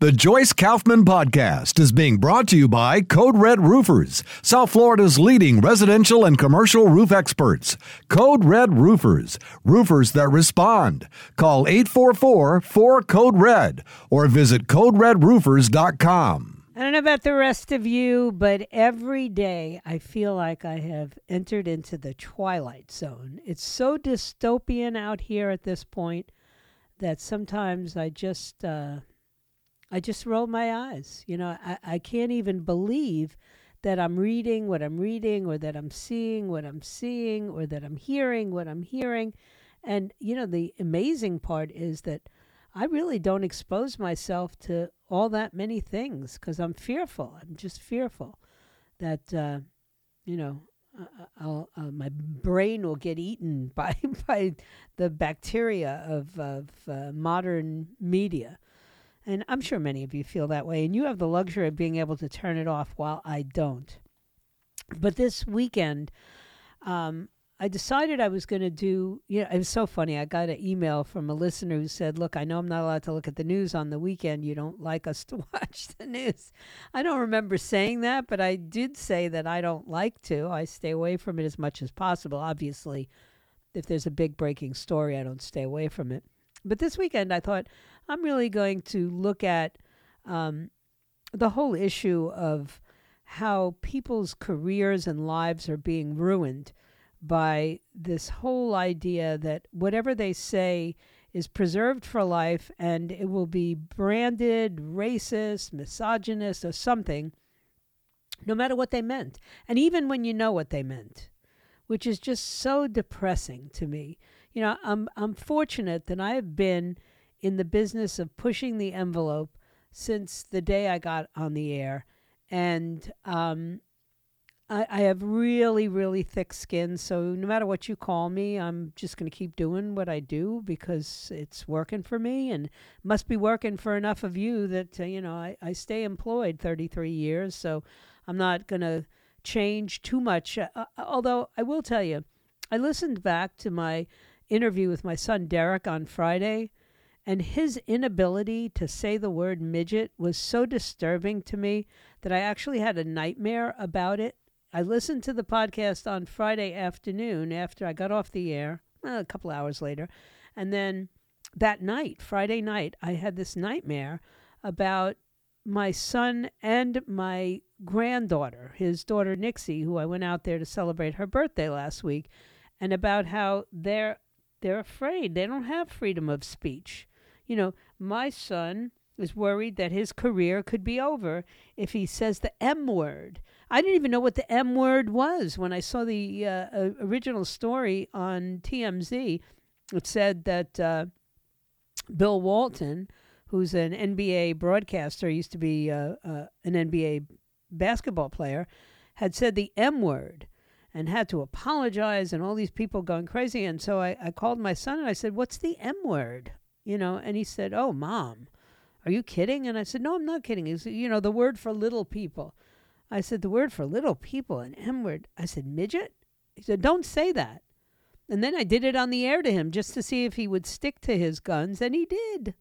The Joyce Kaufman podcast is being brought to you by Code Red Roofers, South Florida's leading residential and commercial roof experts. Code Red Roofers, roofers that respond. Call 844-4 Red or visit coderedroofers.com. I don't know about the rest of you, but every day I feel like I have entered into the twilight zone. It's so dystopian out here at this point that sometimes I just uh, I just roll my eyes. You know, I, I can't even believe that I'm reading what I'm reading or that I'm seeing what I'm seeing or that I'm hearing what I'm hearing. And, you know, the amazing part is that I really don't expose myself to all that many things because I'm fearful. I'm just fearful that, uh, you know, uh, uh, my brain will get eaten by by the bacteria of of uh, modern media. And I'm sure many of you feel that way. And you have the luxury of being able to turn it off while I don't. But this weekend, um, I decided I was going to do, you know, it was so funny. I got an email from a listener who said, Look, I know I'm not allowed to look at the news on the weekend. You don't like us to watch the news. I don't remember saying that, but I did say that I don't like to. I stay away from it as much as possible. Obviously, if there's a big breaking story, I don't stay away from it. But this weekend, I thought I'm really going to look at um, the whole issue of how people's careers and lives are being ruined by this whole idea that whatever they say is preserved for life and it will be branded racist, misogynist, or something, no matter what they meant. And even when you know what they meant, which is just so depressing to me you know, I'm I'm fortunate that I have been in the business of pushing the envelope since the day I got on the air, and um, I, I have really really thick skin. So no matter what you call me, I'm just going to keep doing what I do because it's working for me, and must be working for enough of you that uh, you know I, I stay employed 33 years. So I'm not going to change too much. Uh, uh, although I will tell you, I listened back to my interview with my son Derek on Friday, and his inability to say the word midget was so disturbing to me that I actually had a nightmare about it. I listened to the podcast on Friday afternoon after I got off the air, well, a couple hours later, and then that night, Friday night, I had this nightmare about my son and my granddaughter, his daughter Nixie, who I went out there to celebrate her birthday last week, and about how they're they're afraid. They don't have freedom of speech. You know, my son is worried that his career could be over if he says the M word. I didn't even know what the M word was when I saw the uh, original story on TMZ. It said that uh, Bill Walton, who's an NBA broadcaster, used to be uh, uh an NBA basketball player, had said the M word and had to apologize and all these people going crazy. And so I, I called my son and I said, What's the M word? You know, and he said, Oh, mom, are you kidding? And I said, No, I'm not kidding. He said, You know, the word for little people. I said, The word for little people, an M word. I said, Midget? He said, Don't say that. And then I did it on the air to him just to see if he would stick to his guns, and he did.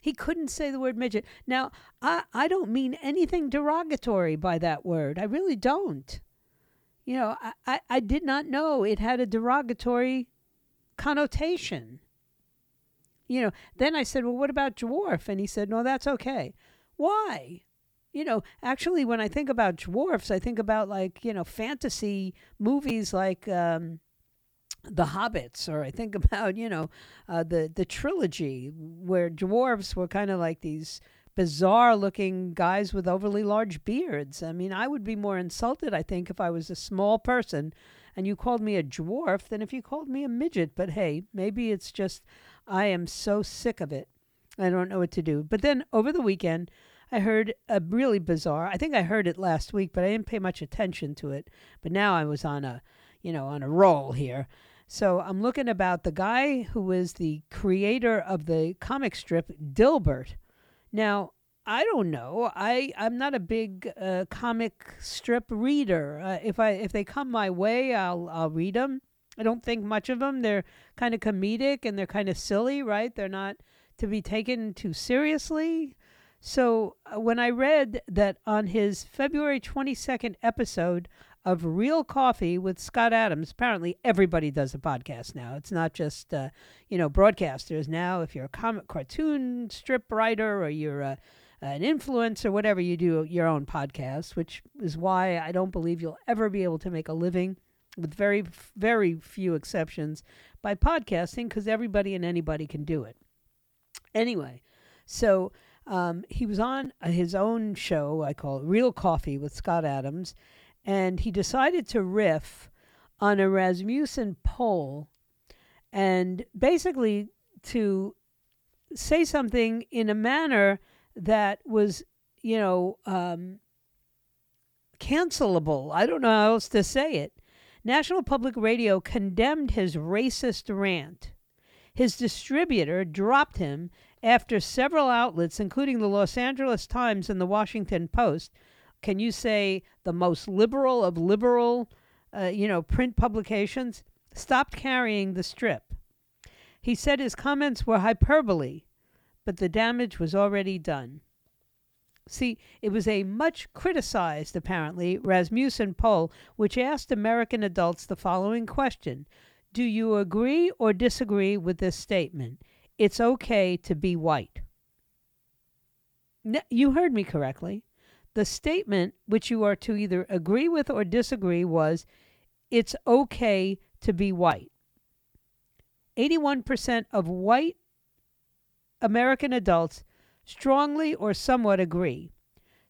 He couldn't say the word midget. Now, I, I don't mean anything derogatory by that word. I really don't. You know, I, I, I did not know it had a derogatory connotation. You know, then I said, Well, what about dwarf? And he said, No, that's okay. Why? You know, actually, when I think about dwarfs, I think about like, you know, fantasy movies like um, The Hobbits, or I think about, you know, uh, the, the trilogy where dwarves were kind of like these bizarre looking guys with overly large beards. I mean, I would be more insulted, I think, if I was a small person and you called me a dwarf than if you called me a midget. But hey, maybe it's just I am so sick of it. I don't know what to do. But then over the weekend, I heard a really bizarre. I think I heard it last week, but I didn't pay much attention to it. But now I was on a, you know, on a roll here. So I'm looking about the guy who was the creator of the comic strip Dilbert. Now, I don't know. I I'm not a big uh, comic strip reader. Uh, if I if they come my way, I'll I'll read them. I don't think much of them. They're kind of comedic and they're kind of silly, right? They're not to be taken too seriously. So uh, when I read that on his February 22nd episode of Real Coffee with Scott Adams, apparently everybody does a podcast now. It's not just uh, you know broadcasters now. If you're a comic cartoon strip writer or you're a, an influencer, whatever you do your own podcast, which is why I don't believe you'll ever be able to make a living with very very few exceptions by podcasting because everybody and anybody can do it. Anyway, so um, he was on his own show, I call it Real Coffee with Scott Adams, and he decided to riff on a Rasmussen poll and basically to say something in a manner that was, you know, um, cancelable. I don't know how else to say it. National Public Radio condemned his racist rant. His distributor dropped him after several outlets, including the Los Angeles Times and the Washington Post, can you say the most liberal of liberal, uh, you know, print publications, stopped carrying the strip. He said his comments were hyperbole, but the damage was already done. See, it was a much criticized, apparently, Rasmussen poll which asked American adults the following question Do you agree or disagree with this statement? It's okay to be white. you heard me correctly. The statement which you are to either agree with or disagree was it's okay to be white. 81% of white American adults strongly or somewhat agree.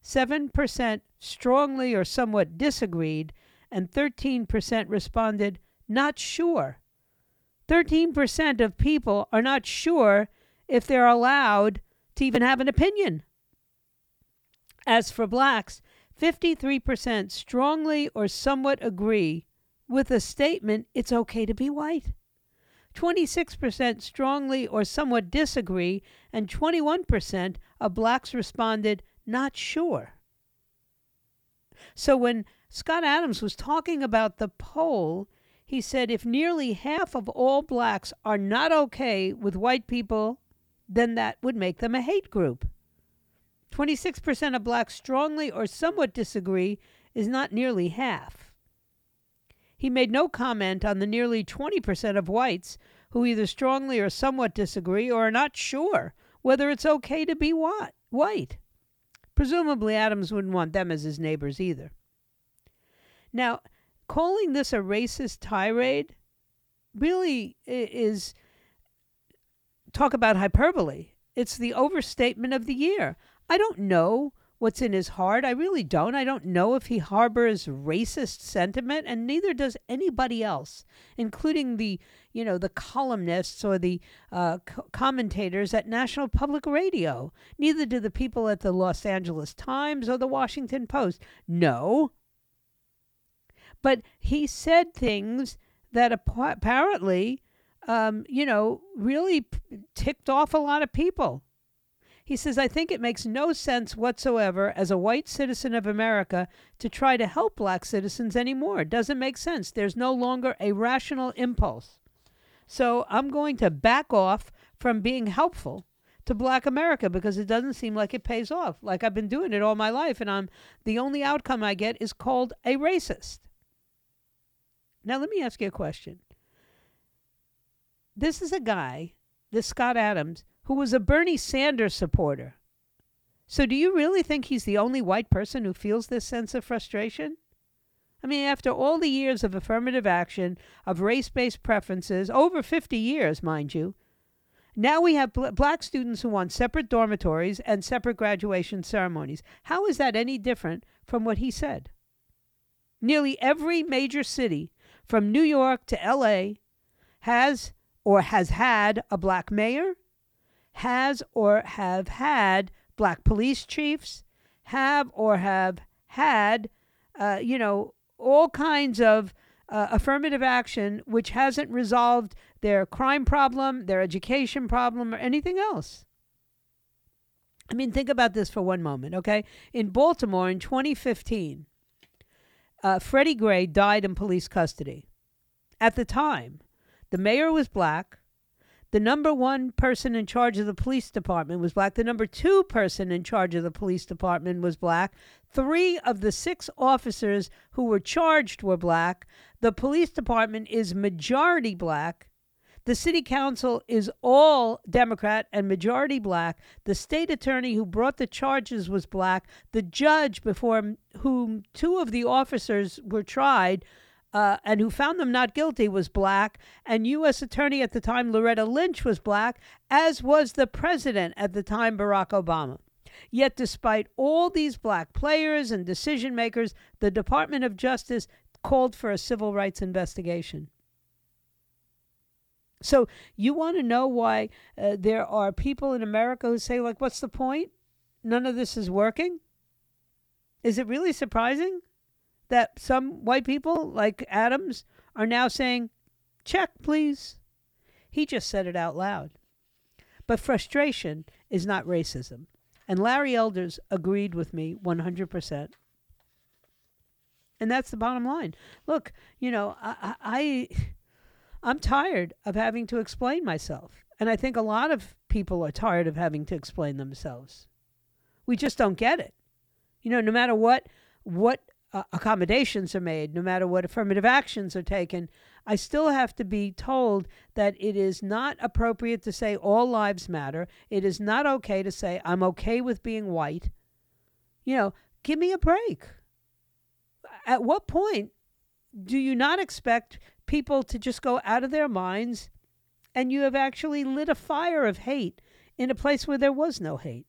7% strongly or somewhat disagreed, and 13% responded not sure. 13% of people are not sure if they're allowed to even have an opinion. As for blacks, 53% strongly or somewhat agree with the statement, it's okay to be white. 26% strongly or somewhat disagree, and 21% of blacks responded, not sure. So when Scott Adams was talking about the poll, he said if nearly half of all blacks are not okay with white people, then that would make them a hate group. 26% of blacks strongly or somewhat disagree is not nearly half. He made no comment on the nearly 20% of whites who either strongly or somewhat disagree or are not sure whether it's okay to be what, white. Presumably, Adams wouldn't want them as his neighbors either. Now, calling this a racist tirade really is talk about hyperbole. It's the overstatement of the year. I don't know what's in his heart. I really don't. I don't know if he harbors racist sentiment, and neither does anybody else, including the, you know, the columnists or the uh, co- commentators at National Public Radio. Neither do the people at the Los Angeles Times or the Washington Post. No. But he said things that apparently, um, you know, really ticked off a lot of people. He says, I think it makes no sense whatsoever as a white citizen of America to try to help black citizens anymore. It doesn't make sense. There's no longer a rational impulse. So I'm going to back off from being helpful to black America because it doesn't seem like it pays off. Like I've been doing it all my life and I'm the only outcome I get is called a racist. Now let me ask you a question. This is a guy, this Scott Adams, who was a Bernie Sanders supporter. So, do you really think he's the only white person who feels this sense of frustration? I mean, after all the years of affirmative action, of race based preferences, over 50 years, mind you, now we have bl- black students who want separate dormitories and separate graduation ceremonies. How is that any different from what he said? Nearly every major city, from New York to LA, has or has had a black mayor, has or have had black police chiefs, have or have had, uh, you know, all kinds of uh, affirmative action which hasn't resolved their crime problem, their education problem, or anything else. I mean, think about this for one moment, okay? In Baltimore in 2015, uh, Freddie Gray died in police custody. At the time, the mayor was black. The number one person in charge of the police department was black. The number two person in charge of the police department was black. Three of the six officers who were charged were black. The police department is majority black. The city council is all Democrat and majority black. The state attorney who brought the charges was black. The judge before whom two of the officers were tried uh, and who found them not guilty was black. And U.S. Attorney at the time, Loretta Lynch, was black, as was the president at the time, Barack Obama. Yet, despite all these black players and decision makers, the Department of Justice called for a civil rights investigation. So you want to know why uh, there are people in America who say, like, what's the point? None of this is working. Is it really surprising that some white people, like Adams, are now saying, check, please? He just said it out loud. But frustration is not racism. And Larry Elders agreed with me 100%. And that's the bottom line. Look, you know, I, I I'm tired of having to explain myself. And I think a lot of people are tired of having to explain themselves. We just don't get it. You know, no matter what what uh, accommodations are made, no matter what affirmative actions are taken, I still have to be told that it is not appropriate to say all lives matter. It is not okay to say I'm okay with being white. You know, give me a break. At what point do you not expect people to just go out of their minds and you have actually lit a fire of hate in a place where there was no hate.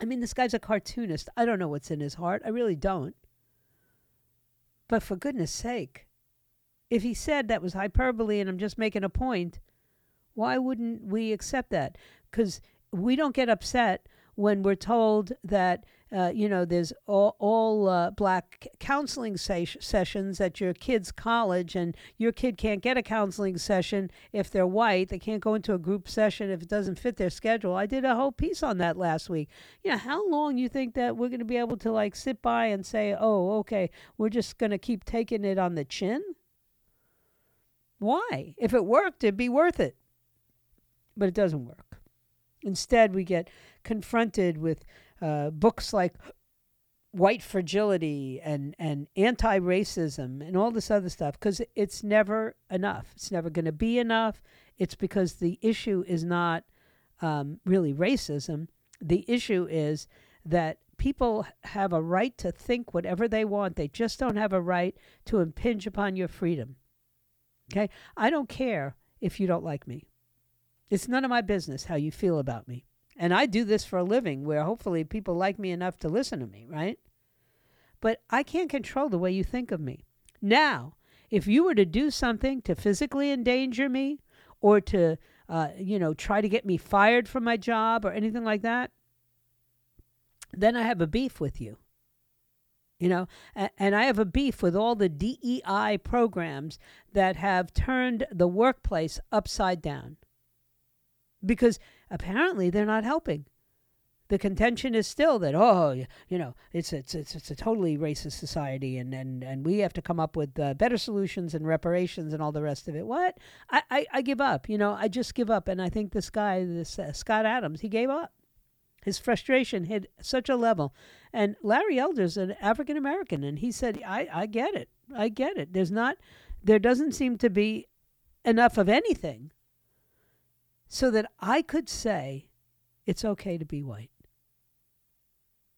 I mean, this guy's a cartoonist. I don't know what's in his heart. I really don't. But for goodness sake, if he said that was hyperbole and I'm just making a point, why wouldn't we accept that? Because we don't get upset when we're told that uh, you know there's all, all uh, black counseling ses- sessions at your kid's college and your kid can't get a counseling session if they're white. They can't go into a group session if it doesn't fit their schedule. I did a whole piece on that last week. You know how long you think that we're going to be able to like sit by and say oh okay we're just going to keep taking it on the chin why? If it worked it'd be worth it. But it doesn't work. Instead we get confronted with uh, books like white fragility and, and anti racism and all this other stuff because it's never enough. It's never going to be enough. It's because the issue is not um, really racism. The issue is that people have a right to think whatever they want, they just don't have a right to impinge upon your freedom. Okay? I don't care if you don't like me. It's none of my business how you feel about me. And I do this for a living where hopefully people like me enough to listen to me, right? But I can't control the way you think of me. Now, if you were to do something to physically endanger me or to, uh, you know, try to get me fired from my job or anything like that, then I have a beef with you. You know, and I have a beef with all the DEI programs that have turned the workplace upside down because apparently they're not helping. The contention is still that oh you know it's it's it's, it's a totally racist society and, and, and we have to come up with uh, better solutions and reparations and all the rest of it. What I, I, I give up. You know I just give up. And I think this guy this uh, Scott Adams he gave up. His frustration hit such a level. And Larry Elder's an African American and he said I I get it. I get it. There's not there doesn't seem to be enough of anything so that I could say it's okay to be white.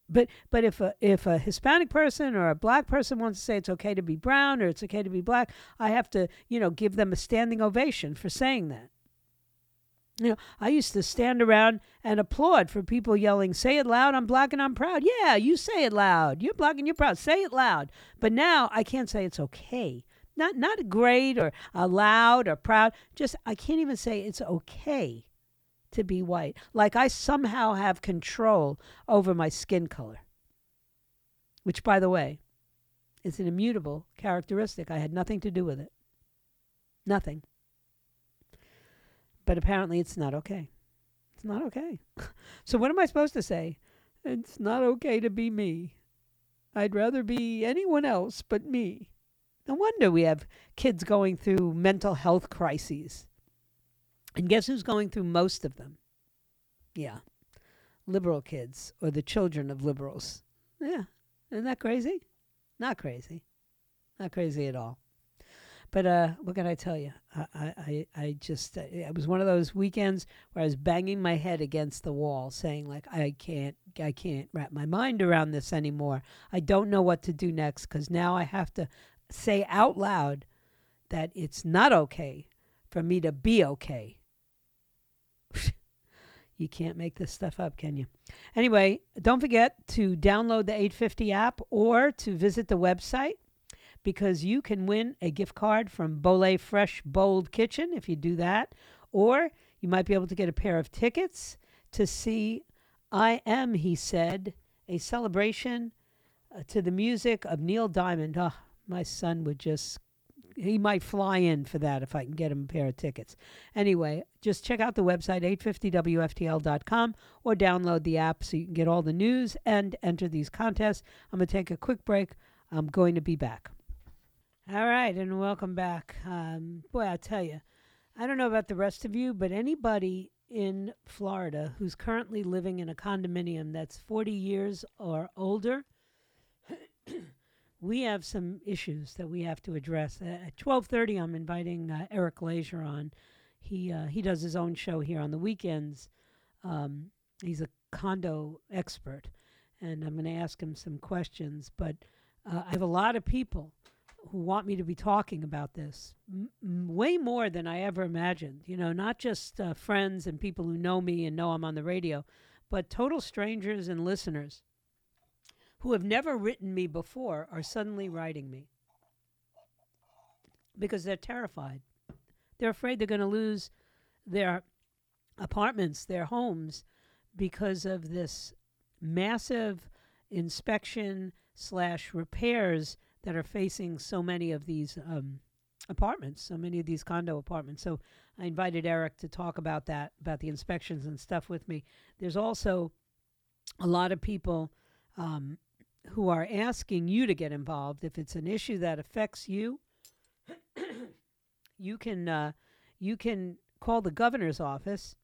But but if a if a Hispanic person or a black person wants to say it's okay to be brown or it's okay to be black, I have to, you know, give them a standing ovation for saying that. You know, I used to stand around and applaud for people yelling, "Say it loud! I'm black and I'm proud." Yeah, you say it loud. You're black and you're proud. Say it loud. But now I can't say it's okay not not great or uh, loud or proud. Just I can't even say it's okay to be white. Like I somehow have control over my skin color, which, by the way, is an immutable characteristic. I had nothing to do with it. Nothing. But apparently, it's not okay. It's not okay. so, what am I supposed to say? It's not okay to be me. I'd rather be anyone else but me. No wonder we have kids going through mental health crises. And guess who's going through most of them? Yeah, liberal kids or the children of liberals. Yeah, isn't that crazy? Not crazy. Not crazy at all. But uh, what can I tell you? I, I, I just, uh, it was one of those weekends where I was banging my head against the wall, saying like, I can't, I can't wrap my mind around this anymore. I don't know what to do next because now I have to say out loud that it's not okay for me to be okay. you can't make this stuff up, can you? Anyway, don't forget to download the 850 app or to visit the website because you can win a gift card from Bole Fresh Bold Kitchen if you do that. Or you might be able to get a pair of tickets to see I Am, he said, a celebration uh, to the music of Neil Diamond. Oh, my son would just he might fly in for that if I can get him a pair of tickets. Anyway, just check out the website 850wftl.com or download the app so you can get all the news and enter these contests. I'm going to take a quick break. I'm going to be back. All right, and welcome back. Um, boy, I tell you, I don't know about the rest of you, but anybody in Florida who's currently living in a condominium that's 40 years or older we have some issues that we have to address. at 12:30, I'm inviting uh, Eric Glazer on. He uh, he does his own show here on the weekends. Um, he's a condo expert, and I'm going to ask him some questions. But uh, I have a lot of people who want me to be talking about this m- way more than I ever imagined. You know, not just uh, friends and people who know me and know I'm on the radio, but total strangers and listeners who have never written me before are suddenly writing me because they're terrified. They're afraid they're going to lose their apartments, their homes, because of this massive inspection slash repairs that are facing so many of these um, apartments, so many of these condo apartments. So I invited Eric to talk about that, about the inspections and stuff with me. There's also a lot of people um, who are asking you to get involved. If it's an issue that affects you, you can uh, you can call the governor's office,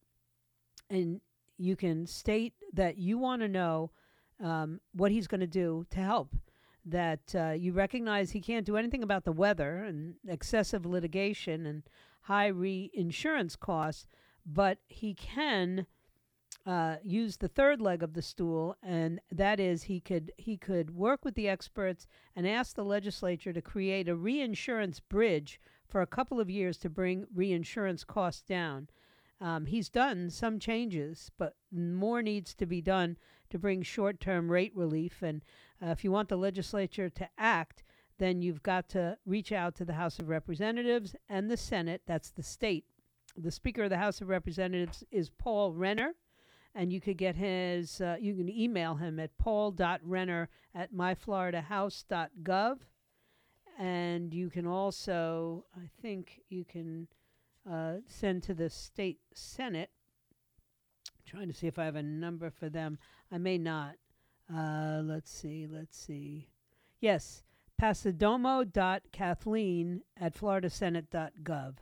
and you can state that you want to know um, what he's going to do to help. That uh, you recognize he can't do anything about the weather and excessive litigation and high reinsurance costs, but he can uh, use the third leg of the stool, and that is he could he could work with the experts and ask the legislature to create a reinsurance bridge for a couple of years to bring reinsurance costs down. Um, he's done some changes, but more needs to be done to bring short term rate relief. And uh, if you want the legislature to act, then you've got to reach out to the House of Representatives and the Senate. That's the state. The Speaker of the House of Representatives is Paul Renner and you could get his, uh, you can email him at paul.renner at myfloridahouse.gov. And you can also, I think you can uh, send to the state senate. I'm trying to see if I have a number for them. I may not. Uh, let's see, let's see. Yes, passidomo.kathleen at floridasenate.gov.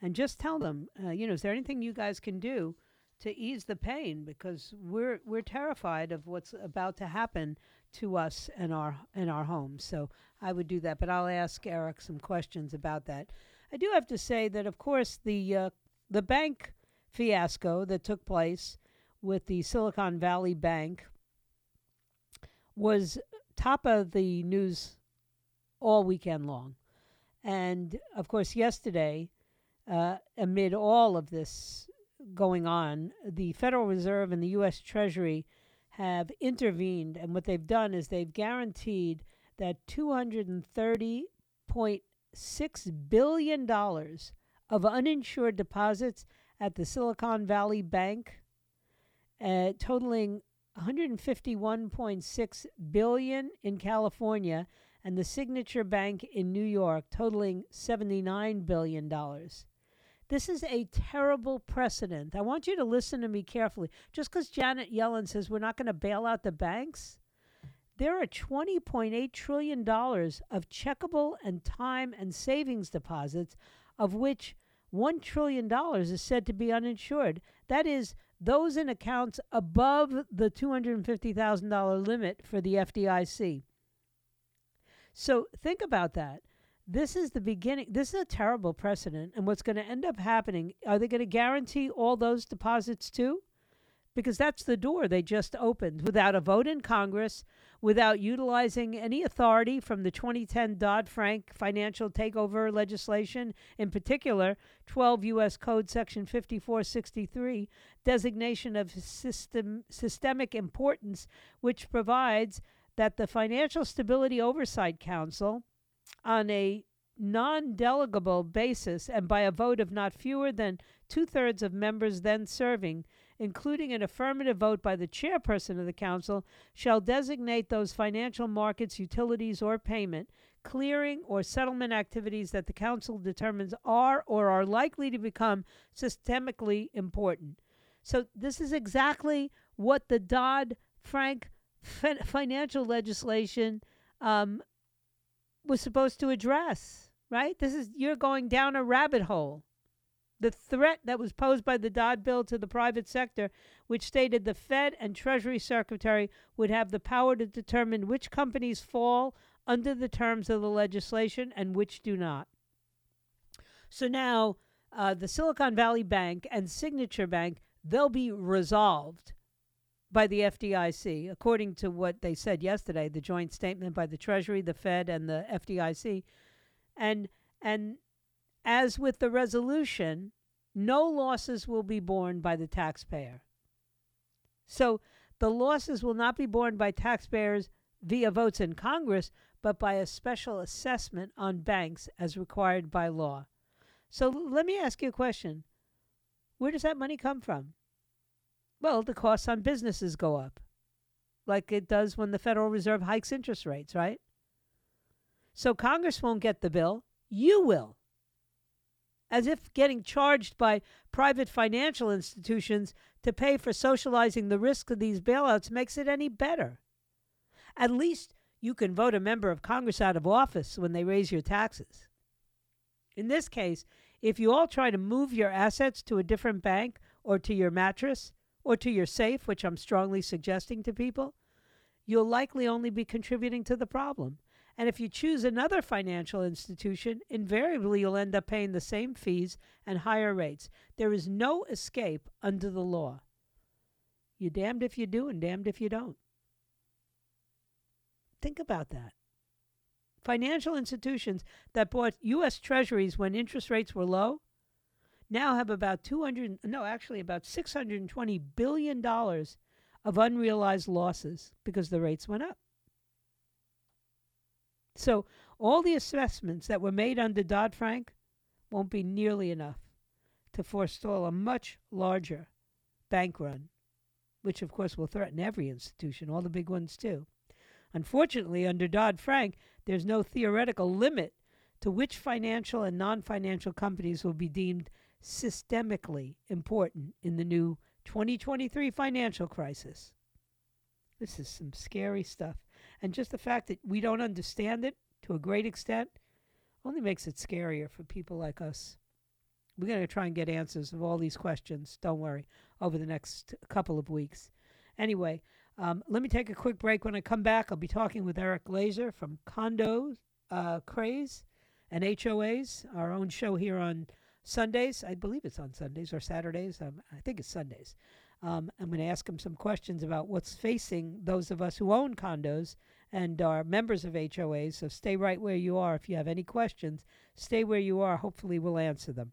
And just tell them, uh, you know, is there anything you guys can do to ease the pain because we're we're terrified of what's about to happen to us and our in our homes. So I would do that, but I'll ask Eric some questions about that. I do have to say that, of course, the uh, the bank fiasco that took place with the Silicon Valley Bank was top of the news all weekend long, and of course, yesterday, uh, amid all of this going on, the Federal Reserve and the U.S. Treasury have intervened, and what they've done is they've guaranteed that $230.6 billion of uninsured deposits at the Silicon Valley Bank, uh, totaling 151.6 billion in California, and the Signature Bank in New York, totaling 79 billion dollars. This is a terrible precedent. I want you to listen to me carefully. Just because Janet Yellen says we're not going to bail out the banks, there are $20.8 trillion of checkable and time and savings deposits, of which $1 trillion is said to be uninsured. That is, those in accounts above the $250,000 limit for the FDIC. So think about that. This is the beginning. This is a terrible precedent. And what's going to end up happening, are they going to guarantee all those deposits too? Because that's the door they just opened without a vote in Congress, without utilizing any authority from the 2010 Dodd Frank financial takeover legislation, in particular, 12 U.S. Code Section 5463, designation of system, systemic importance, which provides that the Financial Stability Oversight Council, on a non delegable basis and by a vote of not fewer than two thirds of members then serving, including an affirmative vote by the chairperson of the council, shall designate those financial markets, utilities, or payment, clearing, or settlement activities that the council determines are or are likely to become systemically important. So, this is exactly what the Dodd Frank financial legislation um, was supposed to address, right? This is, you're going down a rabbit hole. The threat that was posed by the Dodd bill to the private sector, which stated the Fed and Treasury Secretary would have the power to determine which companies fall under the terms of the legislation and which do not. So now, uh, the Silicon Valley Bank and Signature Bank, they'll be resolved by the FDIC, according to what they said yesterday, the joint statement by the Treasury, the Fed, and the FDIC. And and as with the resolution, no losses will be borne by the taxpayer. So the losses will not be borne by taxpayers via votes in Congress, but by a special assessment on banks as required by law. So let me ask you a question. Where does that money come from? Well, the costs on businesses go up, like it does when the Federal Reserve hikes interest rates, right? So Congress won't get the bill, you will. As if getting charged by private financial institutions to pay for socializing the risk of these bailouts makes it any better. At least you can vote a member of Congress out of office when they raise your taxes. In this case, if you all try to move your assets to a different bank or to your mattress, or to your safe, which I'm strongly suggesting to people, you'll likely only be contributing to the problem. And if you choose another financial institution, invariably you'll end up paying the same fees and higher rates. There is no escape under the law. You're damned if you do and damned if you don't. Think about that. Financial institutions that bought U.S. treasuries when interest rates were low now have about 200 no actually about 620 billion dollars of unrealized losses because the rates went up. So all the assessments that were made under dodd-frank won't be nearly enough to forestall a much larger bank run which of course will threaten every institution all the big ones too. Unfortunately under dodd-frank there's no theoretical limit to which financial and non-financial companies will be deemed systemically important in the new 2023 financial crisis. This is some scary stuff. And just the fact that we don't understand it to a great extent only makes it scarier for people like us. We're going to try and get answers of all these questions, don't worry, over the next couple of weeks. Anyway, um, let me take a quick break. When I come back, I'll be talking with Eric Glazer from Condo uh, Craze and HOAs, our own show here on Sundays. I believe it's on Sundays or Saturdays. Um, I think it's Sundays. Um, I'm going to ask him some questions about what's facing those of us who own condos and are members of HOAs. So stay right where you are. If you have any questions, stay where you are. Hopefully, we'll answer them.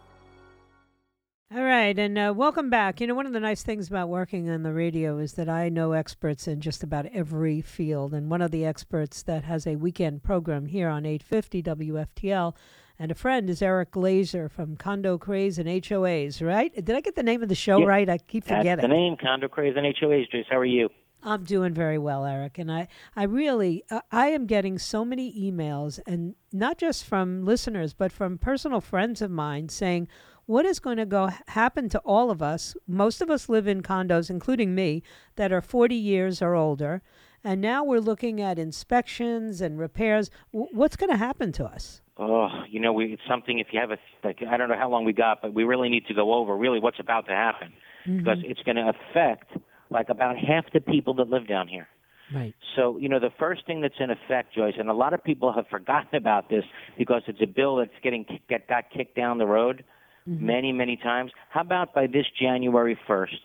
All right, and uh, welcome back. You know, one of the nice things about working on the radio is that I know experts in just about every field. And one of the experts that has a weekend program here on 850 WFTL and a friend is Eric Glazer from Condo Craze and HOAs, right? Did I get the name of the show Yeah, right? I keep forgetting. the name, Condo Craze and HOAs. Joyce, how are you? I'm doing very well, Eric, and I, I really, uh, I am getting so many emails, and not just from listeners, but from personal friends of mine saying, "What is going to go happen to all of us? Most of us live in condos, including me, that are 40 years or older, and now we're looking at inspections and repairs. W- what's going to happen to us?" Oh, you know, we, it's something. If you have a, like, I don't know how long we got, but we really need to go over really what's about to happen mm-hmm. because it's going to affect like about half the people that live down here. Right. So, you know, the first thing that's in effect, Joyce, and a lot of people have forgotten about this because it's a bill that's getting get, got kicked down the road Mm-hmm. many, many times. How about by this January 1st,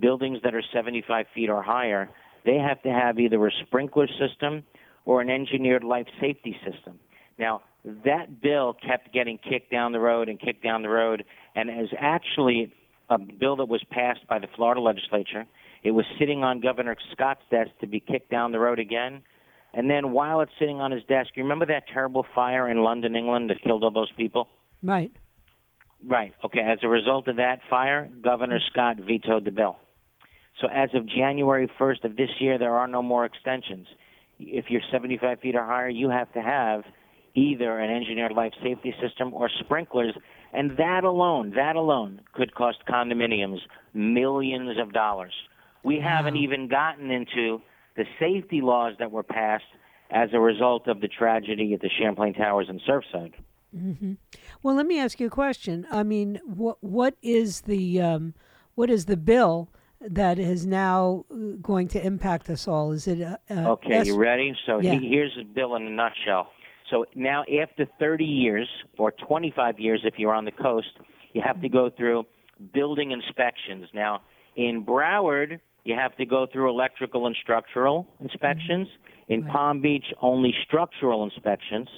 buildings that are 75 feet or higher, they have to have either a sprinkler system or an engineered life safety system. Now, that bill kept getting kicked down the road and kicked down the road, and is actually a bill that was passed by the Florida legislature. It was sitting on Governor Scott's desk to be kicked down the road again. And then while it's sitting on his desk, you remember that terrible fire in London, England that killed all those people? Right. Right. Okay. As a result of that fire, Governor mm-hmm. Scott vetoed the bill. So as of January 1st of this year, there are no more extensions. If you're 75 feet or higher, you have to have either an engineered life safety system or sprinklers, and that alone, that alone could cost condominiums millions of dollars. We haven't even gotten into the safety laws that were passed as a result of the tragedy at the Champlain Towers in Surfside. Well, let me ask you a question. I mean, what what is the um, what is the bill that is now uh, going to impact us all? Is it a, a Okay, S- you ready? So Yeah. he, here's the bill in a nutshell. So now, after 30 years or 25 years, if you're on the coast, you have to go through building inspections. Now, in Broward, you have to go through electrical and structural inspections. In Palm Beach, only structural inspections.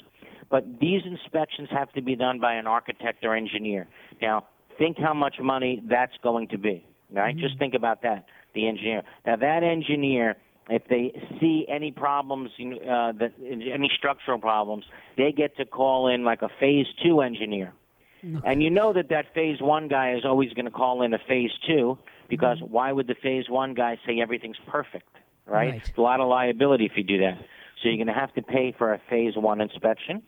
But these inspections have to be done by an architect or engineer. Now, think how much money that's going to be. Right? Just think about that. The engineer. Now, that engineer, if they see any problems, uh, that any structural problems, they get to call in like a phase two engineer. And you know that that phase one guy is always going to call in a phase two because why would the phase one guy say everything's perfect, right? Right. It's a lot of liability if you do that. So you're going to have to pay for a phase one inspection,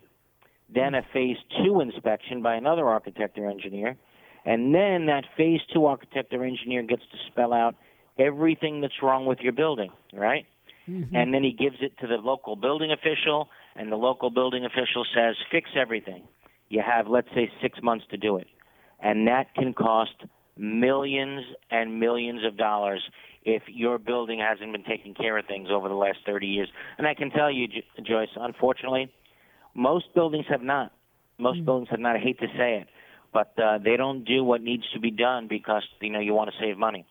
then a phase two inspection by another architect or engineer, and then that phase two architect or engineer gets to spell out everything that's wrong with your building, right? Mm-hmm. And then he gives it to the local building official, and the local building official says, fix everything. You have, let's say, six months to do it. And that can cost millions and millions of dollars if your building hasn't been taking care of things over the last 30 years. And I can tell you, Jo- Joyce, unfortunately, most buildings have not. Most buildings have not. I hate to say it, but uh, they don't do what needs to be done because you know you want to save money.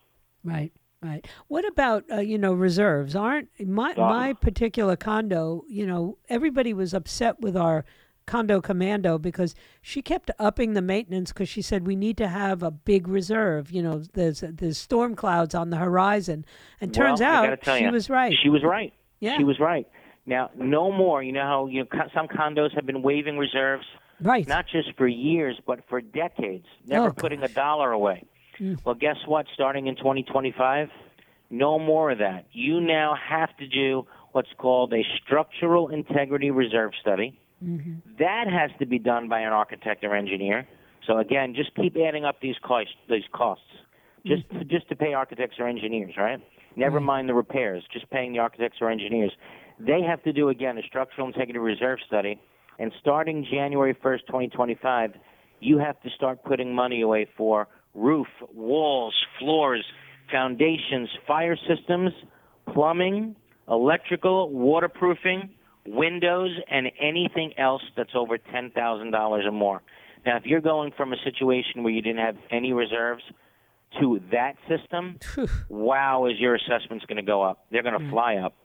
Right, right. What about uh, you know reserves? Aren't my my particular condo? You know, everybody was upset with our condo commando because she kept upping the maintenance because she said we need to have a big reserve. You know, there's there's storm clouds on the horizon, and turns well, out she was right. She was right. Yeah. She was right. Now, no more. You know how you know, some condos have been waiving reserves Right. Not just for years, but for decades, never Oh, putting gosh. a dollar away. Hmm. Well, guess what? Starting in 2025, no more of that. You now have to do what's called a structural integrity reserve study. Mm-hmm. That has to be done by an architect or engineer. So again, just keep adding up these costs. These costs, just hmm. just to pay architects or engineers, right? Never mind the repairs. Just paying the architects or engineers. They have to do again a structural integrity reserve study, and starting January 1st, 2025, you have to start putting money away for roof, walls, floors, foundations, fire systems, plumbing, electrical, waterproofing, windows, and anything else that's over $10,000 or more. Now, if you're going from a situation where you didn't have any reserves to that system, wow, is your assessment's going to go up. They're going to mm. fly up.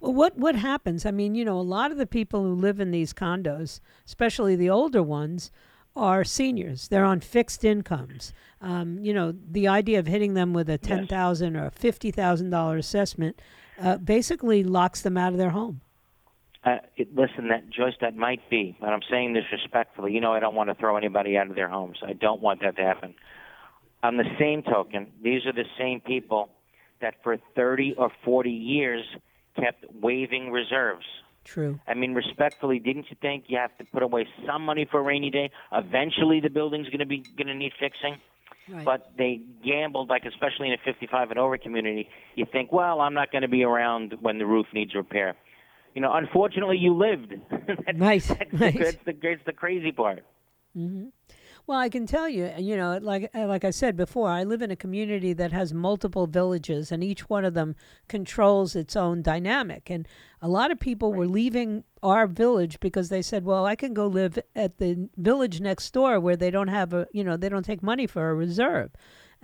Well, what what happens? I mean, you know, a lot of the people who live in these condos, especially the older ones, are seniors. They're on fixed incomes. Um, you know, the idea of hitting them with a ten thousand or fifty thousand dollar assessment uh, basically locks them out of their home. Uh, it, listen, that Joyce, that might be, but I'm saying this respectfully. You know, I don't want to throw anybody out of their homes. I don't want that to happen. On the same token, these are the same people that for 30 or 40 years kept waiving reserves. True. I mean, respectfully, didn't you think you have to put away some money for a rainy day? Eventually, the building's going to be going to need fixing. Right. But they gambled, like especially in a 55 and over community. You think, well, I'm not going to be around when the roof needs repair. You know, unfortunately, you lived. that's, Right, That's, right. The, that's, the, that's the crazy part. Mm-hmm. Well, I can tell you, you know, like uh, like I said before, I live in a community that has multiple villages, and each one of them controls its own dynamic. And a lot of people were leaving our village because they said, "Well, I can go live at the village next door where they don't have a, you know, they don't take money for a reserve."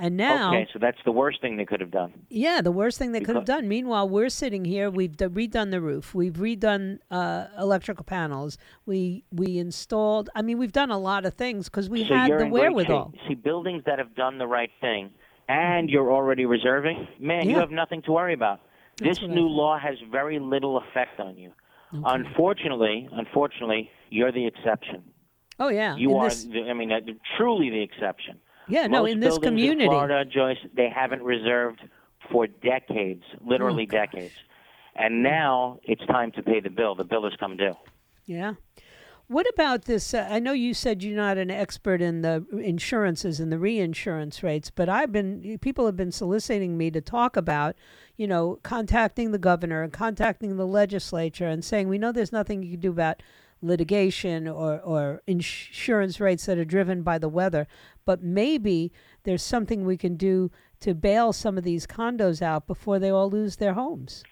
And now, Okay, so that's the worst thing they could have done. yeah, the worst thing they could have done. Meanwhile, we're sitting here. We've d- redone the roof. We've redone uh, electrical panels. We we installed. I mean, we've done a lot of things because we so had the wherewithal. See, buildings that have done the right thing and you're already reserving, man, you have nothing to worry about. That's this what I new law has very little effect on you. Unfortunately, unfortunately, you're the exception. Oh yeah, You in are, this- the, I mean, uh, truly the exception. Yeah, no, Most in this buildings community. in Florida, Joyce, they haven't reserved for decades, literally Oh, decades. And now it's time to pay the bill. The bill has come due. Yeah. What about this? Uh, I know you said you're not an expert in the insurances and the reinsurance rates, but I've been people have been soliciting me to talk about, you know, contacting the governor and contacting the legislature and saying we know there's nothing you can do about litigation or or insurance rates that are driven by the weather, but maybe there's something we can do to bail some of these condos out before they all lose their homes.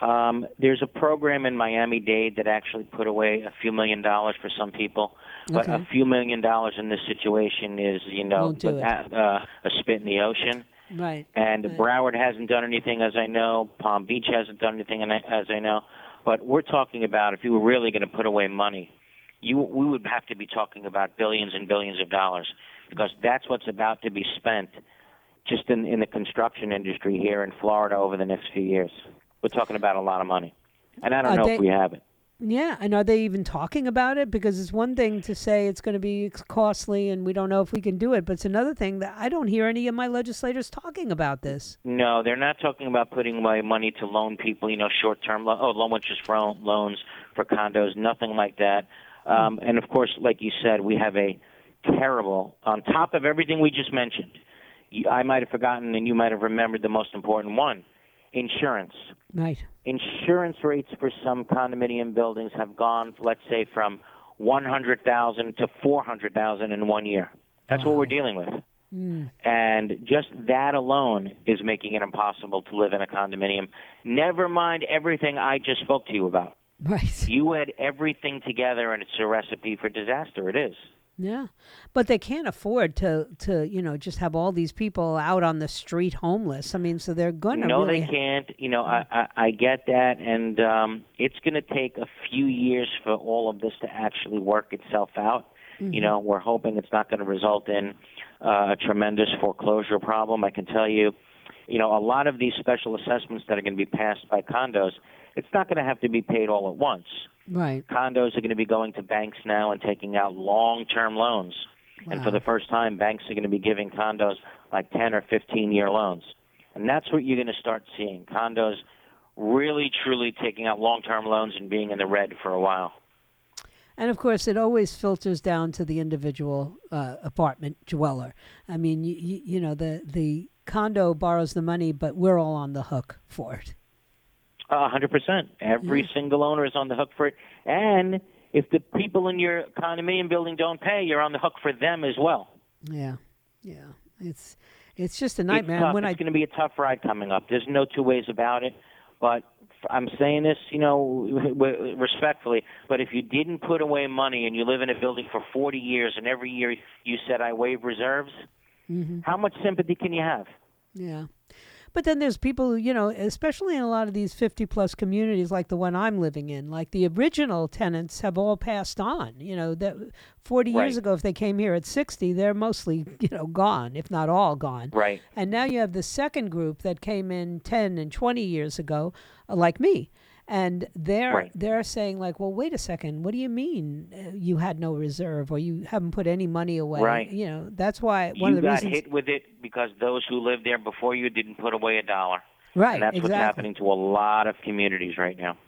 Um, there's a program in Miami Dade that actually put away a few million dollars for some people, but Okay. a few million dollars in this situation is, you know, it. uh, a spit in the ocean. Right. And Right. Broward hasn't done anything, as I know. Palm Beach hasn't done anything, as I know. But we're talking about if you were really going to put away money, you we would have to be talking about billions and billions of dollars because that's what's about to be spent just in in the construction industry here in Florida over the next few years. We're talking about a lot of money, and I don't Are know they- if we have it. Yeah, and are they even talking about it? Because it's one thing to say it's going to be costly and we don't know if we can do it, but it's another thing that I don't hear any of my legislators talking about this. No, they're not talking about putting away money to loan people, you know, short-term lo- oh, low interest for loans for condos, nothing like that. Um, and of course, like you said, we have a terrible on top of everything we just mentioned. I might have forgotten, and you might have remembered the most important one: insurance. Right. Insurance rates for some condominium buildings have gone, let's say, from one hundred thousand to four hundred thousand in one year. That's what we're dealing with. Hmm. And just that alone is making it impossible to live in a condominium. Never mind everything I just spoke to you about. Right. You add everything together, and it's a recipe for disaster. It is. Yeah. But they can't afford to to, you know, just have all these people out on the street homeless. I mean, so they're going to No, really they can't. You know, I, I, I get that, and um, it's going to take a few years for all of this to actually work itself out. You know, we're hoping it's not going to result in uh, a tremendous foreclosure problem. I can tell you, you know, a lot of these special assessments that are going to be passed by condos, it's not going to have to be paid all at once. Right. Condos are going to be going to banks now and taking out long-term loans. And for the first time, banks are going to be giving condos like 10 or 15 year loans. And that's what you're going to start seeing. Condos really, truly taking out long term loans and being in the red for a while. And of course, it always filters down to the individual uh, apartment dweller. I mean, you, you, you know, the, the condo borrows the money, but we're all on the hook for it. A hundred percent. Every single owner is on the hook for it. And if the people in your condominium building don't pay, you're on the hook for them as well. Yeah, yeah. It's it's just a It's nightmare. tough. When it's I going to be a tough ride coming up. There's no two ways about it. But I'm saying this, you know, respectfully. But if you didn't put away money and you live in a building for 40 years and every year you said I waive reserves, Mm-hmm. how much sympathy can you have? Yeah. But then there's people, you know, especially in a lot of these 50 plus communities like the one I'm living in, like the original tenants have all passed on. You know, that 40 years ago, if they came here at 60, they're mostly, you know, gone, if not all gone. Right. And now you have the second group that came in 10 and 20 years ago, uh, like me. And they're Right. they're saying like, well, wait a second, what do you mean uh, you had no reserve or you haven't put any money away? Right. You know, that's why one you of the got reasons. hit with it because those who lived there before you didn't put away a dollar. right. And that's exactly. what's happening to a lot of communities right now.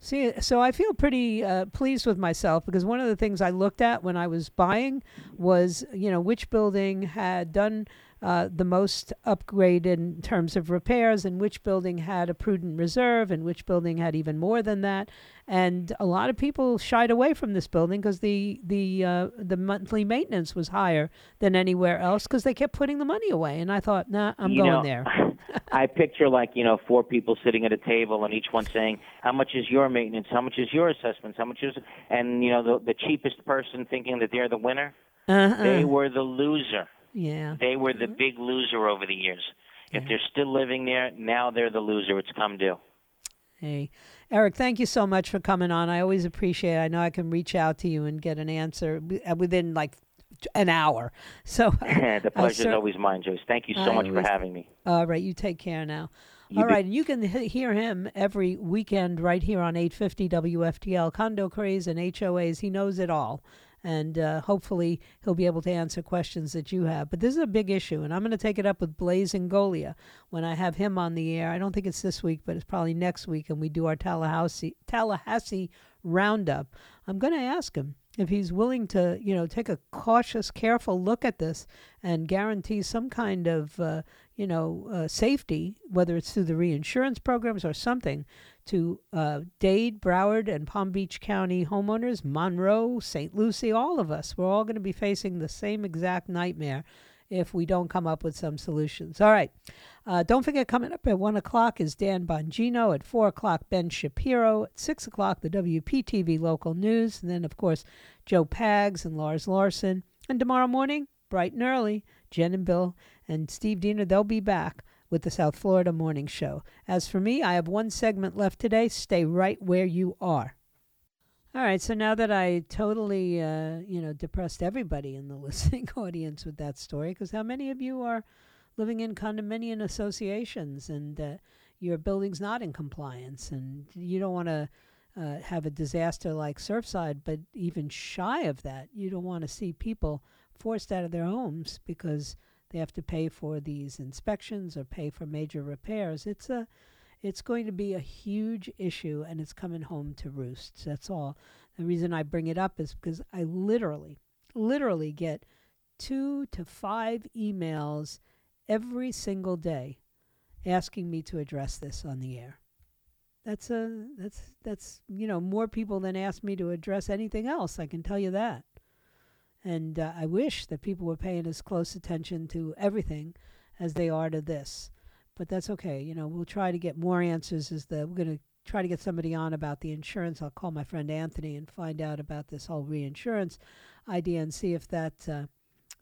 See, so I feel pretty uh, pleased with myself because one of the things I looked at when I was buying was, you know, which building had done uh, the most upgrade in terms of repairs, and which building had a prudent reserve, and which building had even more than that. And a lot of people shied away from this building because the the uh, the monthly maintenance was higher than anywhere else because they kept putting the money away. And I thought, nah, I'm you going know, there. I picture like you know four people sitting at a table and each one saying, "How much is your maintenance? How much is your assessments? How much is?" And you know the the cheapest person thinking that they're the winner. Uh-uh. They were the loser. Yeah. They were the big loser over the years. If they're still living there, now they're the loser. It's come due. Hey, Eric, thank you so much for coming on. I always appreciate it. I know I can reach out to you and get an answer uh, within like an hour. So, the I pleasure's cer- always mine, Joyce. Thank you so I much for having me. all right, you take care now. You All right, and you can he- hear him every weekend right here on 850 WFTL. Condo Craze and HOAs, he knows it all. And uh, hopefully he'll be able to answer questions that you have. But this is a big issue, and I'm going to take it up with Blaise Ingoglia when I have him on the air. I don't think it's this week, but it's probably next week, and we do our Tallahassee Tallahassee roundup. I'm going to ask him if he's willing to, you know, take a cautious, careful look at this and guarantee some kind of, uh, you know, uh, safety, whether it's through the reinsurance programs or something, to uh, Dade, Broward, and Palm Beach County homeowners, Monroe, St. Lucie, all of us. We're all going to be facing the same exact nightmare if we don't come up with some solutions. All right. Uh, don't forget, coming up at 1 o'clock is Dan Bongino. At 4 o'clock, Ben Shapiro. At 6 o'clock, the WPTV local news. And then, of course, Joe Pags and Lars Larson. And tomorrow morning, bright and early, Jen and Bill and Steve Diener, they'll be back with the South Florida Morning Show. As for me, I have one segment left today. Stay right where you are. All right, so now that I totally, uh, you know, depressed everybody in the listening audience with that story, because how many of you are living in condominium associations and uh, your building's not in compliance, and you don't want to uh, have a disaster like Surfside, but even shy of that, you don't want to see people forced out of their homes because they have to pay for these inspections or pay for major repairs. It's a it's going to be a huge issue and it's coming home to roost. That's all. The reason I bring it up is because I literally, literally get two to five emails every single day asking me to address this on the air. That's a that's that's you know more people than ask me to address anything else. I can tell you that. And uh, I wish that people were paying as close attention to everything as they are to this. But that's okay. You know, we'll try to get more answers as the we're going to try to get somebody on about the insurance. I'll call my friend Anthony and find out about this whole reinsurance idea and see if that uh,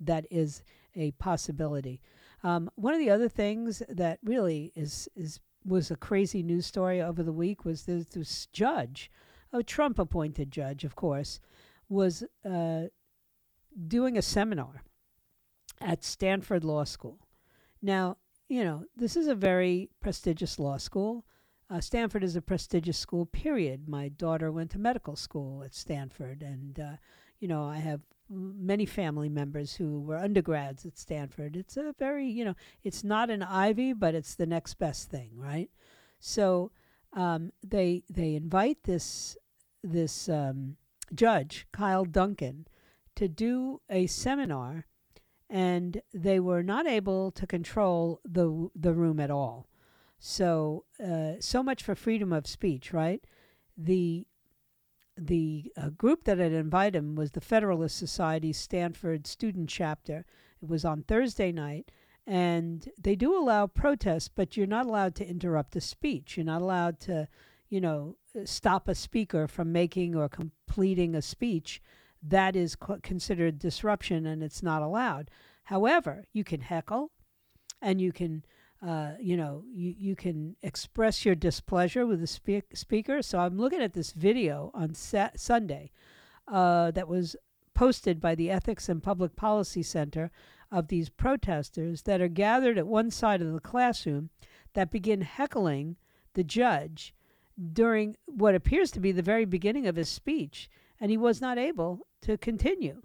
that is a possibility. Um, one of the other things that really is is was a crazy news story over the week was this, this judge, a Trump appointed judge, of course, was uh, doing a seminar at Stanford Law School. Now, you know, this is a very prestigious law school. Uh, Stanford is a prestigious school, period. My daughter went to medical school at Stanford, and, uh, you know, I have many family members who were undergrads at Stanford. It's a very, you know, it's not an Ivy, but it's the next best thing, right? So um, they they invite this this um, judge Kyle Duncan to do a seminar, and they were not able to control the the room at all. So uh, so much for freedom of speech, right? The the uh, group that had invited him was the Federalist Society Stanford student chapter. It was on Thursday night, and they do allow protests, but you're not allowed to interrupt a speech. You're not allowed to, you know, stop a speaker from making or completing a speech. That is co- considered disruption, and it's not allowed. However, you can heckle, and you can uh, you know, you, you can express your displeasure with the spe- speaker. So I'm looking at this video on sa- Sunday uh, that was posted by the Ethics and Public Policy Center of these protesters that are gathered at one side of the classroom that begin heckling the judge during what appears to be the very beginning of his speech, and he was not able to continue.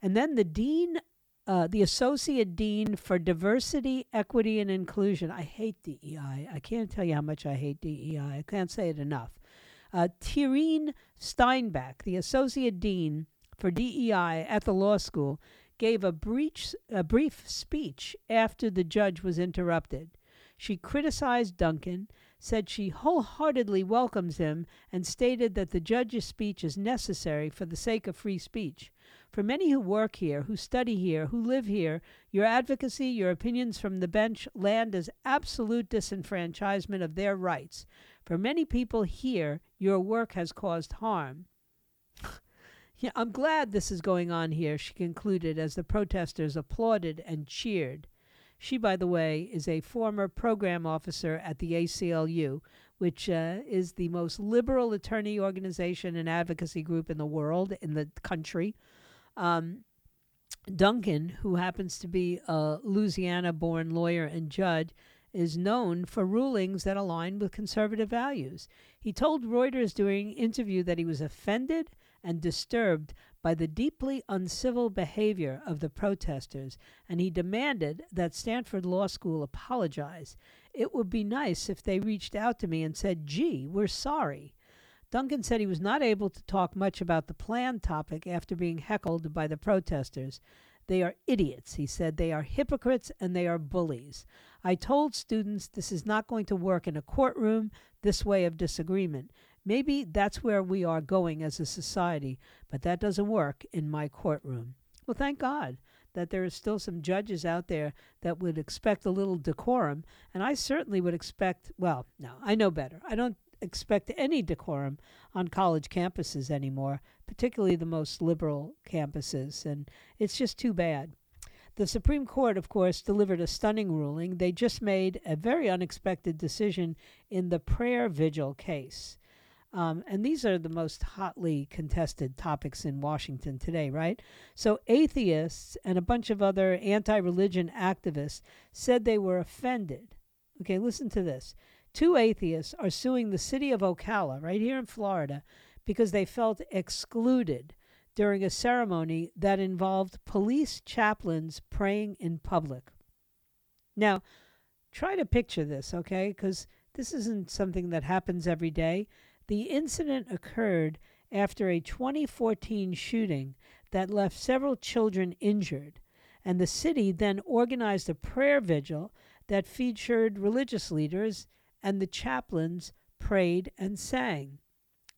And then the dean uh, the Associate Dean for Diversity, Equity, and Inclusion. I hate DEI. I can't tell you how much I hate DEI. I can't say it enough. Uh, Tirien Steinbach, the Associate Dean for DEI at the law school, gave a brief, a brief speech after the judge was interrupted. She criticized Duncan, said she wholeheartedly welcomes him, and stated that the judge's speech is necessary for the sake of free speech. For many who work here, who study here, who live here, your advocacy, your opinions from the bench land as absolute disenfranchisement of their rights. For many people here, your work has caused harm. yeah, I'm glad this is going on here, she concluded as the protesters applauded and cheered. She, by the way, is a former program officer at the ACLU, which uh, is the most liberal attorney organization and advocacy group in the world, in the country. Um, Duncan, who happens to be a Louisiana born lawyer and judge, is known for rulings that align with conservative values. He told Reuters during an interview that he was offended and disturbed by the deeply uncivil behavior of the protesters, and he demanded that Stanford Law School apologize. It would be nice if they reached out to me and said, gee, we're sorry. Duncan said he was not able to talk much about the plan topic after being heckled by the protesters. They are idiots, he said. They are hypocrites and they are bullies. I told students this is not going to work in a courtroom, this way of disagreement. Maybe that's where we are going as a society, but that doesn't work in my courtroom. Well, thank God that there are still some judges out there that would expect a little decorum, and I certainly would expect, well, no, I know better. I don't expect any decorum on college campuses anymore, particularly the most liberal campuses, and it's just too bad. The Supreme Court, of course, delivered a stunning ruling. They just made a very unexpected decision in the prayer vigil case. Um, and these are the most hotly contested topics in Washington today, right? So, atheists and a bunch of other anti religion activists said they were offended. Okay, listen to this. Two atheists are suing the city of Ocala, right here in Florida, because they felt excluded during a ceremony that involved police chaplains praying in public. Now, try to picture this, okay? Because this isn't something that happens every day. The incident occurred after a 2014 shooting that left several children injured, and the city then organized a prayer vigil that featured religious leaders and the chaplains prayed and sang.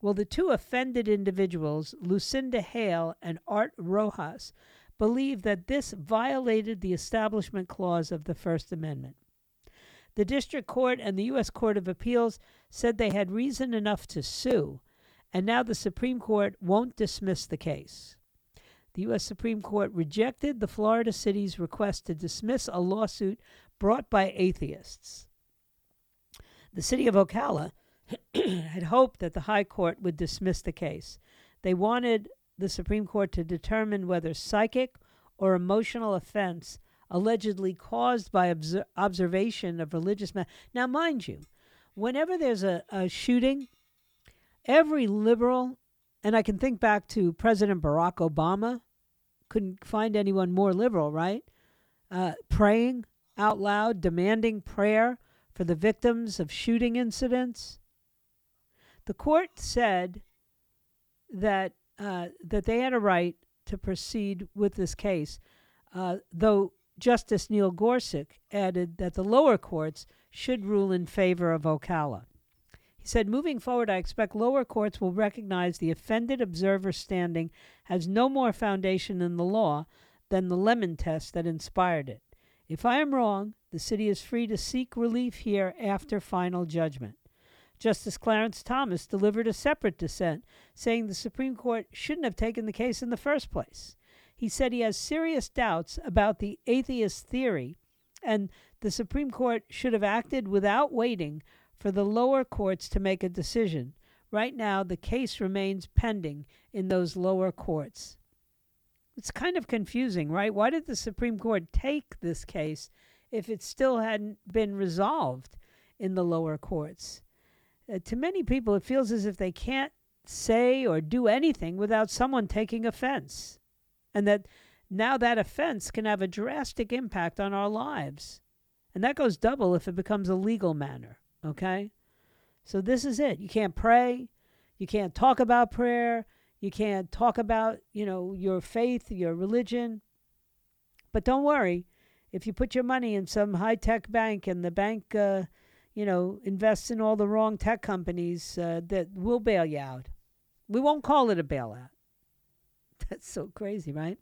Well, the two offended individuals, Lucinda Hale and Art Rojas, believe that this violated the Establishment Clause of the First Amendment. The District Court and the U.S. Court of Appeals said they had reason enough to sue, and now the Supreme Court won't dismiss the case. The U.S. Supreme Court rejected the Florida city's request to dismiss a lawsuit brought by atheists. The city of Ocala had hoped that the High Court would dismiss the case. They wanted the Supreme Court to determine whether psychic or emotional offense allegedly caused by obs- observation of religious matters. Now, mind you, whenever there's a, a shooting, every liberal, and I can think back to President Barack Obama, couldn't find anyone more liberal, right? Uh, praying out loud, demanding prayer for the victims of shooting incidents. The court said that uh, that they had a right to proceed with this case, uh, though Justice Neil Gorsuch added that the lower courts should rule in favor of Ocala. He said, moving forward, I expect lower courts will recognize the offended observer standing has no more foundation in the law than the Lemon test that inspired it. If I am wrong, the city is free to seek relief here after final judgment. Justice Clarence Thomas delivered a separate dissent, saying the Supreme Court shouldn't have taken the case in the first place. He said he has serious doubts about the atheist theory, and the Supreme Court should have acted without waiting for the lower courts to make a decision. Right now, the case remains pending in those lower courts. It's kind of confusing, right? Why did the Supreme Court take this case if it still hadn't been resolved in the lower courts? Uh, to many people, it feels as if they can't say or do anything without someone taking offense, and that now that offense can have a drastic impact on our lives. And that goes double if it becomes a legal matter, okay? So this is it. You can't pray, you can't talk about prayer, you can't talk about, you know, your faith, your religion. But don't worry, if you put your money in some high tech bank and the bank, uh, you know, invests in all the wrong tech companies, uh, that will bail you out. We won't call it a bailout. That's so crazy, right?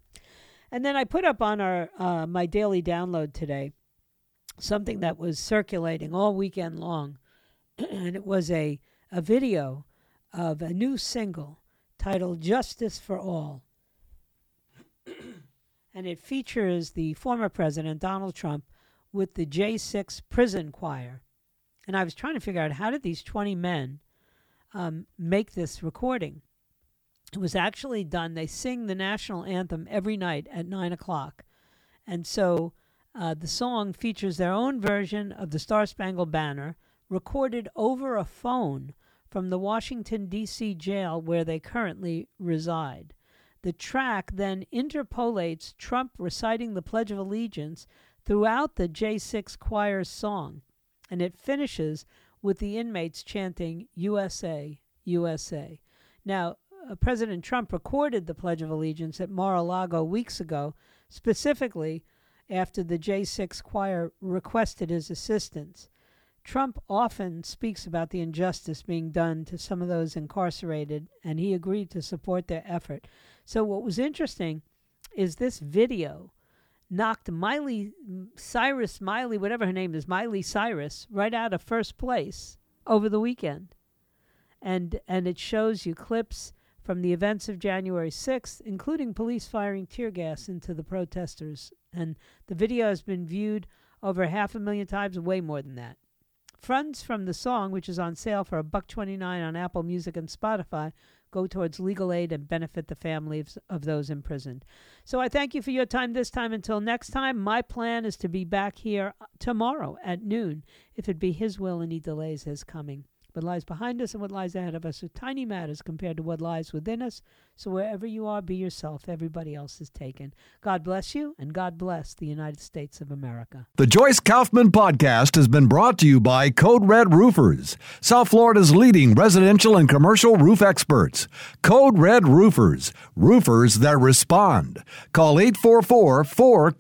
And then I put up on our uh, my daily download today something that was circulating all weekend long, and it was a a video of a new single titled Justice for All. and it features the former president, Donald Trump, with the J6 prison choir. And I was trying to figure out how did these 20 men um, make this recording? It was actually done. They sing the national anthem every night at 9 o'clock. And so uh, the song features their own version of the Star Spangled Banner recorded over a phone from the Washington, D.C. jail where they currently reside. The track then interpolates Trump reciting the Pledge of Allegiance throughout the J6 choir's song, and it finishes with the inmates chanting USA, USA. Now, uh, President Trump recorded the Pledge of Allegiance at Mar a Lago weeks ago, specifically after the J6 choir requested his assistance. Trump often speaks about the injustice being done to some of those incarcerated, and he agreed to support their effort. So, what was interesting is this video knocked Miley Cyrus, Miley, whatever her name is, Miley Cyrus, right out of first place over the weekend. And, and it shows you clips from the events of January 6th, including police firing tear gas into the protesters. And the video has been viewed over half a million times, way more than that. Funds from the song, which is on sale for a buck twenty nine on Apple Music and Spotify, go towards legal aid and benefit the families of those imprisoned. So I thank you for your time this time. Until next time, my plan is to be back here tomorrow at noon, if it be His will and He delays His coming. What lies behind us and what lies ahead of us are tiny matters compared to what lies within us. So wherever you are, be yourself. Everybody else is taken. God bless you, and God bless the United States of America. The Joyce Kaufman podcast has been brought to you by Code Red Roofers, South Florida's leading residential and commercial roof experts. Code Red Roofers, roofers that respond. Call 844 4